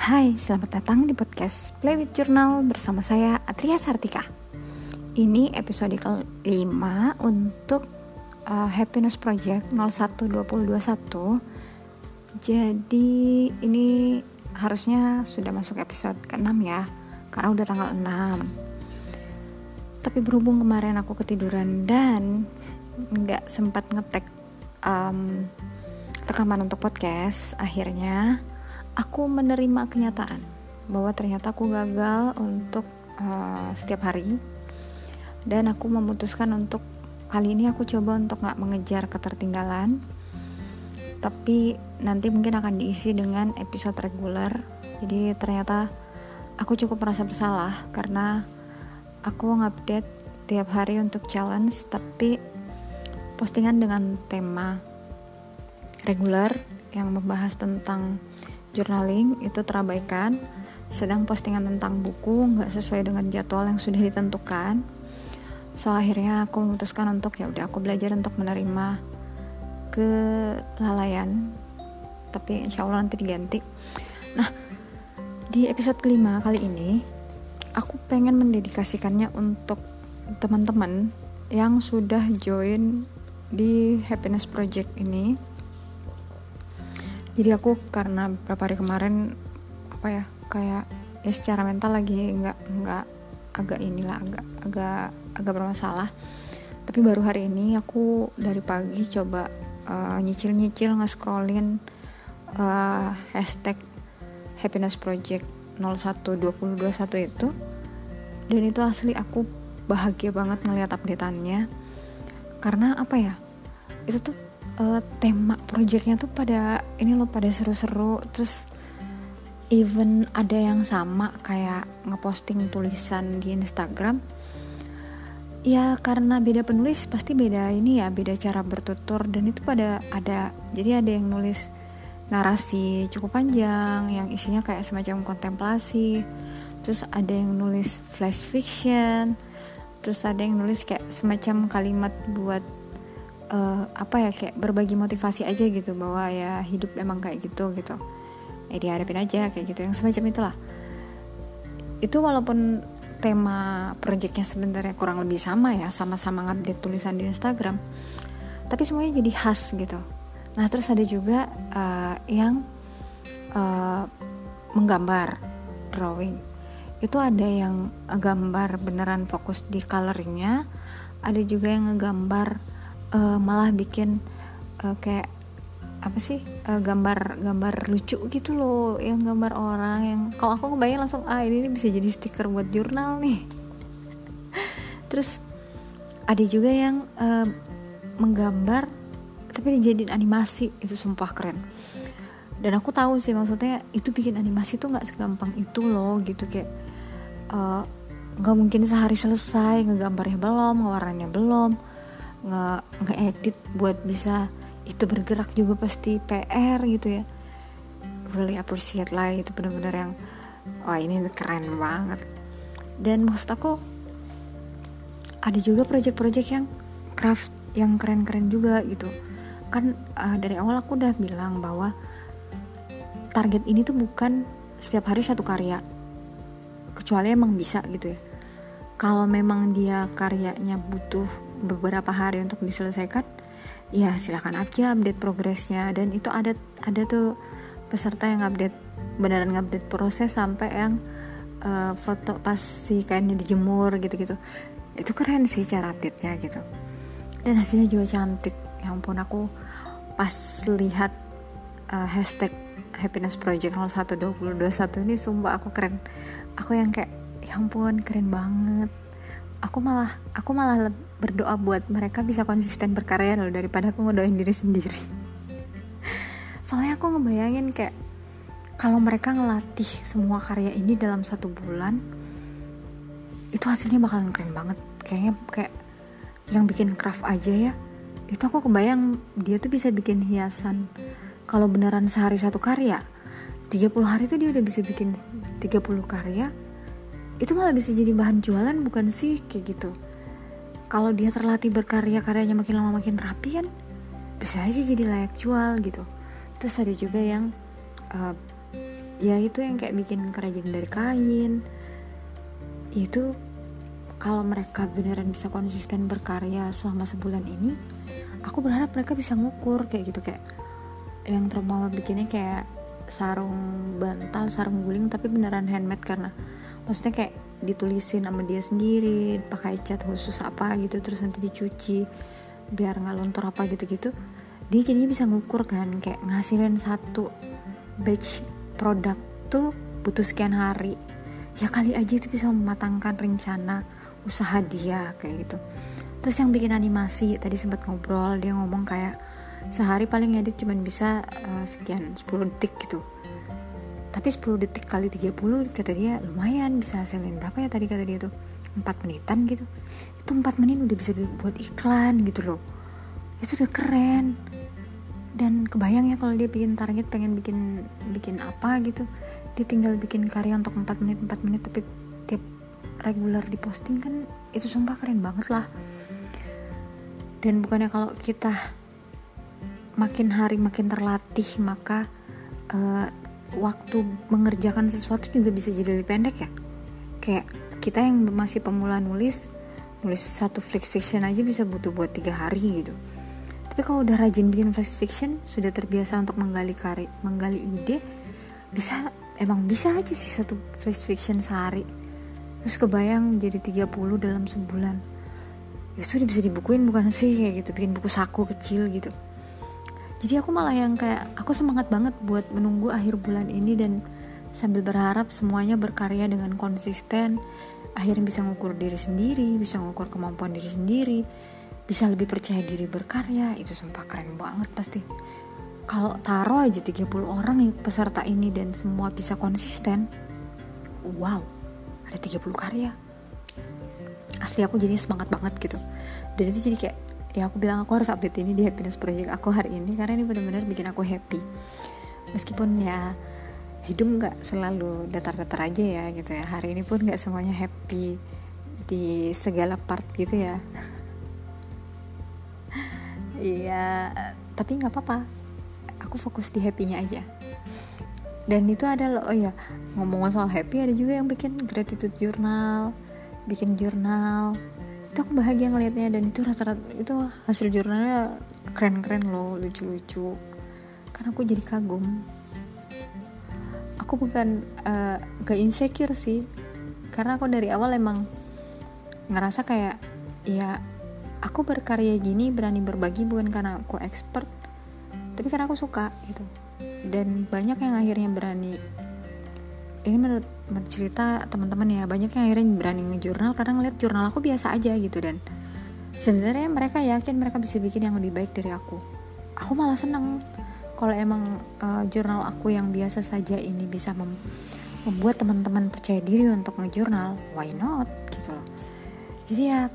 Hai, selamat datang di podcast Play with Journal bersama saya Atria Sartika. Ini episode kelima untuk uh, Happiness Project 012021. Jadi ini harusnya sudah masuk episode ke-6 ya, karena udah tanggal 6. Tapi berhubung kemarin aku ketiduran dan nggak sempat ngetek um, rekaman untuk podcast, akhirnya aku menerima kenyataan bahwa ternyata aku gagal untuk uh, setiap hari. Dan aku memutuskan untuk kali ini aku coba untuk nggak mengejar ketertinggalan. Tapi nanti mungkin akan diisi dengan episode reguler. Jadi ternyata aku cukup merasa bersalah karena aku ngupdate tiap hari untuk challenge tapi postingan dengan tema reguler yang membahas tentang journaling itu terabaikan sedang postingan tentang buku nggak sesuai dengan jadwal yang sudah ditentukan. So akhirnya aku memutuskan untuk ya udah aku belajar untuk menerima kelalaian. Tapi insya Allah nanti diganti. Nah di episode kelima kali ini aku pengen mendedikasikannya untuk teman-teman yang sudah join di happiness project ini jadi aku karena beberapa hari kemarin apa ya kayak ya secara mental lagi nggak nggak agak inilah agak agak agak bermasalah. Tapi baru hari ini aku dari pagi coba uh, nyicil-nyicil nge-scrollin uh, hashtag happiness project 012021 itu. Dan itu asli aku bahagia banget ngeliat updateannya. Karena apa ya itu tuh uh, tema projectnya tuh pada ini loh pada seru-seru. Terus even ada yang sama kayak ngeposting tulisan di Instagram. Ya karena beda penulis pasti beda ini ya beda cara bertutur. Dan itu pada ada jadi ada yang nulis narasi cukup panjang yang isinya kayak semacam kontemplasi. Terus ada yang nulis flash fiction. Terus ada yang nulis kayak semacam kalimat buat uh, apa ya kayak berbagi motivasi aja gitu bahwa ya hidup emang kayak gitu gitu. Ya dihadapin aja kayak gitu yang semacam itulah. Itu walaupun tema projectnya sebenarnya kurang lebih sama ya sama-sama ngupdate tulisan di Instagram tapi semuanya jadi khas gitu. Nah terus ada juga uh, yang uh, menggambar drawing. Itu ada yang gambar beneran fokus di coloringnya ada juga yang ngegambar uh, malah bikin uh, kayak apa sih uh, gambar gambar lucu gitu loh yang gambar orang yang kalau aku ngebayang langsung ah ini, ini bisa jadi stiker buat jurnal nih. Terus ada juga yang uh, menggambar tapi dijadiin animasi. Itu sumpah keren. Dan aku tahu sih maksudnya itu bikin animasi tuh nggak segampang itu loh gitu. Kayak nggak uh, mungkin sehari selesai ngegambarnya belum ngewarnanya belum nge ngeedit buat bisa itu bergerak juga pasti PR gitu ya. Really appreciate lah itu bener-bener yang wah ini keren banget. Dan maksud aku ada juga project-project yang craft yang keren-keren juga gitu. Kan uh, dari awal aku udah bilang bahwa target ini tuh bukan setiap hari satu karya. Kecuali emang bisa gitu ya. Kalau memang dia karyanya butuh beberapa hari untuk diselesaikan ya silahkan aja update progresnya. Dan itu ada ada tuh peserta yang update beneran update proses sampai yang uh, foto pas si kainnya dijemur gitu-gitu. Itu keren sih cara update nya gitu. Dan hasilnya juga cantik. Ya ampun aku pas lihat uh, hashtag happiness project 012021 ini sumpah aku keren. Aku yang kayak ya ampun keren banget aku malah aku malah berdoa buat mereka bisa konsisten berkarya loh daripada aku ngedoain diri sendiri. Soalnya aku ngebayangin kayak kalau mereka ngelatih semua karya ini dalam satu bulan itu hasilnya bakalan keren banget. Kayaknya kayak yang bikin craft aja ya itu aku kebayang dia tuh bisa bikin hiasan. Kalau beneran sehari satu karya 30 hari tuh dia udah bisa bikin 30 karya itu malah bisa jadi bahan jualan bukan sih? Kayak gitu. Kalau dia terlatih berkarya karyanya makin lama makin rapi kan bisa aja jadi layak jual gitu. Terus ada juga yang uh, ya itu yang kayak bikin kerajinan dari kain. Itu kalau mereka beneran bisa konsisten berkarya selama sebulan ini aku berharap mereka bisa ngukur kayak gitu kayak yang trauma bikinnya kayak sarung bantal sarung guling tapi beneran handmade karena maksudnya kayak ditulisin sama dia sendiri pakai cat khusus apa gitu terus nanti dicuci biar nggak luntur apa gitu-gitu. Dia jadinya bisa ngukur kan kayak ngasilin satu batch produk tuh butuh sekian hari. Ya kali aja itu bisa mematangkan rencana usaha dia kayak gitu. Terus yang bikin animasi tadi sempat ngobrol dia ngomong kayak sehari paling edit cuma bisa uh, sekian 10 detik gitu tapi 10 detik kali 30 kata dia lumayan bisa hasilin berapa ya tadi kata dia tuh? 4 menitan gitu. Itu 4 menit udah bisa buat iklan gitu loh. Itu udah keren. Dan kebayang ya kalau dia bikin target pengen bikin bikin apa gitu. Dia tinggal bikin karya untuk 4 menit 4 menit tapi tiap regular diposting kan itu sumpah keren banget lah. Dan bukannya kalau kita makin hari makin terlatih maka uh, waktu mengerjakan sesuatu juga bisa jadi lebih pendek ya? Kayak kita yang masih pemula nulis nulis satu flick fiction aja bisa butuh buat tiga hari gitu. Tapi kalau udah rajin bikin fast fiction sudah terbiasa untuk menggali kari menggali ide bisa emang bisa aja sih satu fast fiction sehari. Terus kebayang jadi 30 dalam sebulan. Ya sudah bisa dibukuin bukan sih? Kayak gitu bikin buku saku kecil gitu jadi aku malah yang kayak aku semangat banget buat menunggu akhir bulan ini dan sambil berharap semuanya berkarya dengan konsisten akhirnya bisa ngukur diri sendiri bisa ngukur kemampuan diri sendiri bisa lebih percaya diri berkarya. Itu sumpah keren banget pasti. Kalau taruh aja 30 orang yang peserta ini dan semua bisa konsisten wow ada 30 karya. Asli aku jadi semangat banget gitu. Dan itu jadi kayak ya aku bilang aku harus update ini di happiness project aku hari ini karena ini benar-benar bikin aku happy. Meskipun ya hidup nggak selalu datar-datar aja ya gitu ya. Hari ini pun nggak semuanya happy di segala part gitu ya. Iya tapi nggak apa-apa. Aku fokus di happynya aja. Dan itu ada loh oh ya ngomong soal happy ada juga yang bikin gratitude journal bikin jurnal itu aku bahagia ngelihatnya dan itu rata-rata itu hasil jurnalnya keren-keren loh lucu-lucu. Karena aku jadi kagum. Aku bukan uh, gak insecure sih. Karena aku dari awal emang ngerasa kayak ya aku berkarya gini berani berbagi bukan karena aku expert tapi karena aku suka gitu. Dan banyak yang akhirnya berani. Ini menurut, menurut cerita teman-teman ya banyak yang akhirnya berani ngejurnal karena ngeliat jurnal aku biasa aja gitu dan sebenarnya mereka yakin mereka bisa bikin yang lebih baik dari aku. Aku malah seneng kalau emang uh, jurnal aku yang biasa saja ini bisa mem membuat teman-teman percaya diri untuk ngejurnal why not gitu loh. Jadi ya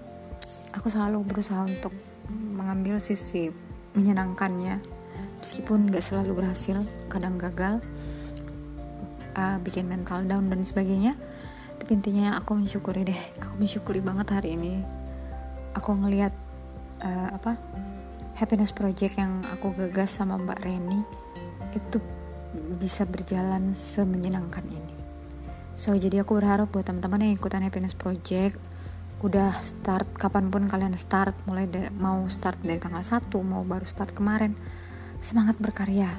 aku selalu berusaha untuk mengambil sisi menyenangkannya. Meskipun gak selalu berhasil kadang gagal uh, bikin mental down dan sebagainya. Tapi intinya aku mensyukuri deh. Aku mensyukuri banget hari ini. Aku ngelihat uh, apa happiness project yang aku gagas sama Mbak Reni itu bisa berjalan semenyenangkan ini. So jadi aku berharap buat teman-teman yang ikutan happiness project udah start kapan pun kalian start mulai dari, mau start dari tanggal 1 mau baru start kemarin semangat berkarya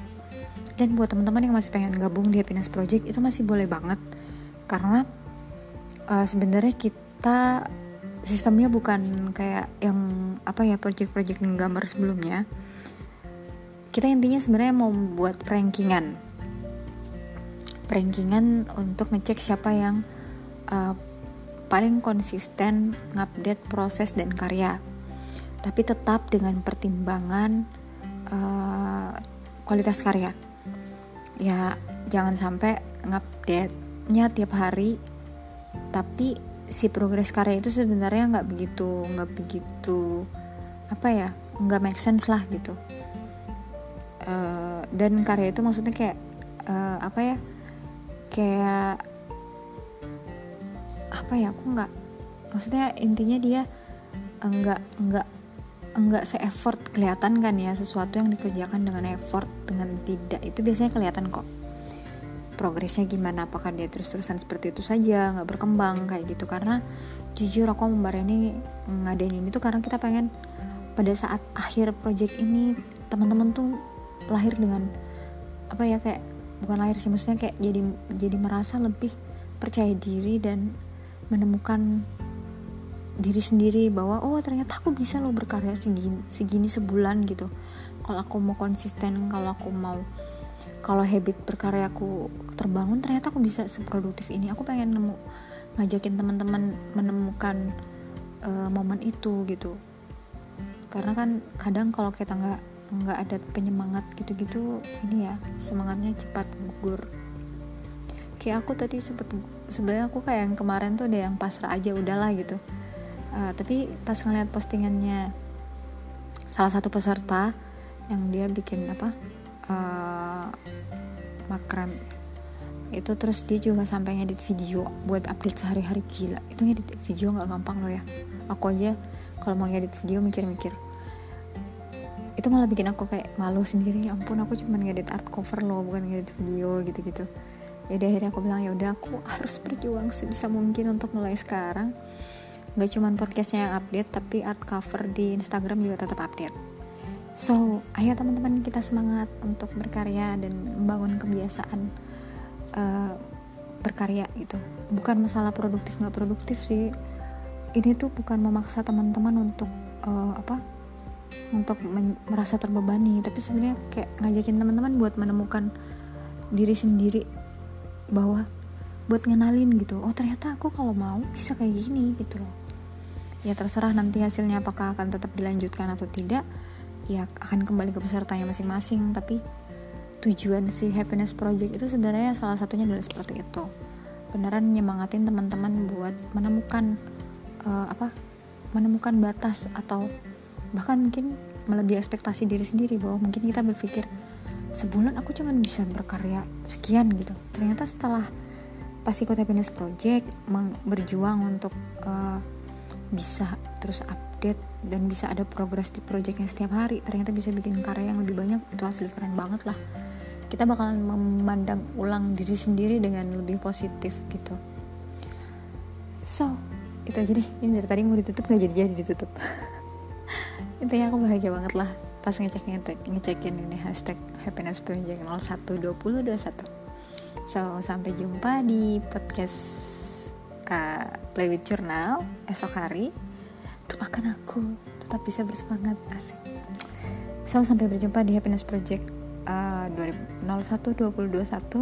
dan buat teman-teman yang masih pengen gabung di Happiness Project itu masih boleh banget. Karena uh, sebenarnya kita sistemnya bukan kayak yang apa ya project-project gambar sebelumnya. Kita intinya sebenarnya mau buat rankingan. Rankingan untuk ngecek siapa yang uh, paling konsisten ngupdate proses dan karya. Tapi tetap dengan pertimbangan uh, kualitas karya ya jangan sampai ngupdate-nya tiap hari. Tapi si progres karya itu sebenarnya nggak begitu nggak begitu apa ya nggak make sense lah gitu. Uh, dan karya itu maksudnya kayak uh, apa ya kayak apa ya aku nggak maksudnya intinya dia enggak enggak enggak se-effort kelihatan kan ya sesuatu yang dikerjakan dengan effort dengan tidak itu biasanya kelihatan kok. Progresnya gimana? Apakah dia terus-terusan seperti itu saja nggak berkembang kayak gitu. Karena jujur aku membar ini ngadain ini tuh karena kita pengen pada saat akhir project ini teman-teman tuh lahir dengan apa ya kayak bukan lahir sih maksudnya kayak jadi jadi merasa lebih percaya diri dan menemukan diri sendiri bahwa oh ternyata aku bisa loh berkarya segini segini sebulan gitu. Kalau aku mau konsisten kalau aku mau kalau habit berkarya aku terbangun ternyata aku bisa seproduktif ini. Aku pengen nemu ngajakin teman-teman menemukan uh, momen itu gitu. Karena kan kadang kalau kita nggak nggak ada penyemangat gitu-gitu ini ya semangatnya cepat gugur. Kayak aku tadi sempet sebenarnya aku kayak yang kemarin tuh ada yang pasrah aja udahlah gitu uh, tapi pas ngeliat postingannya salah satu peserta yang dia bikin apa uh, makram itu terus dia juga sampai ngedit video buat update sehari-hari gila. Itu ngedit video nggak gampang loh ya. Aku aja kalau mau ngedit video mikir-mikir. Itu malah bikin aku kayak malu sendiri. Ya ampun aku cuma ngedit art cover loh bukan ngedit video gitu-gitu. Ya akhirnya aku bilang ya udah aku harus berjuang sebisa mungkin untuk mulai sekarang nggak cuma podcastnya yang update tapi art cover di Instagram juga tetap update So, ayo teman-teman kita semangat untuk berkarya dan membangun kebiasaan uh, berkarya gitu. Bukan masalah produktif nggak produktif sih. Ini tuh bukan memaksa teman-teman untuk uh, apa? Untuk merasa terbebani, tapi sebenarnya kayak ngajakin teman-teman buat menemukan diri sendiri bahwa buat ngenalin gitu. Oh, ternyata aku kalau mau bisa kayak gini gitu loh. Ya terserah nanti hasilnya apakah akan tetap dilanjutkan atau tidak. Ya akan kembali ke pesertanya masing-masing. Tapi tujuan si happiness project itu sebenarnya salah satunya adalah seperti itu. Beneran nyemangatin teman-teman buat menemukan uh, apa menemukan batas atau bahkan mungkin melebihi ekspektasi diri sendiri bahwa mungkin kita berpikir sebulan aku cuma bisa berkarya sekian gitu. Ternyata setelah pas ikut happiness project berjuang untuk uh, bisa terus update dan bisa ada progres di projectnya setiap hari. Ternyata bisa bikin karya yang lebih banyak itu hasil keren banget lah. Kita bakalan memandang ulang diri sendiri dengan lebih positif gitu. So itu aja deh. Ini dari tadi mau ditutup nggak jadi jadi ditutup. Intinya aku bahagia banget lah pas ngecek ngecek ngecekin ini hashtag happiness project 012021 so sampai jumpa di podcast uh, play with journal esok hari doakan aku tetap bisa bersemangat asik. So sampai berjumpa di happiness project uh, 2001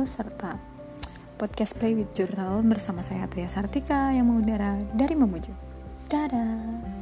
serta podcast play with journal bersama saya Tria Sartika yang mengudara dari Mamuju. Dadah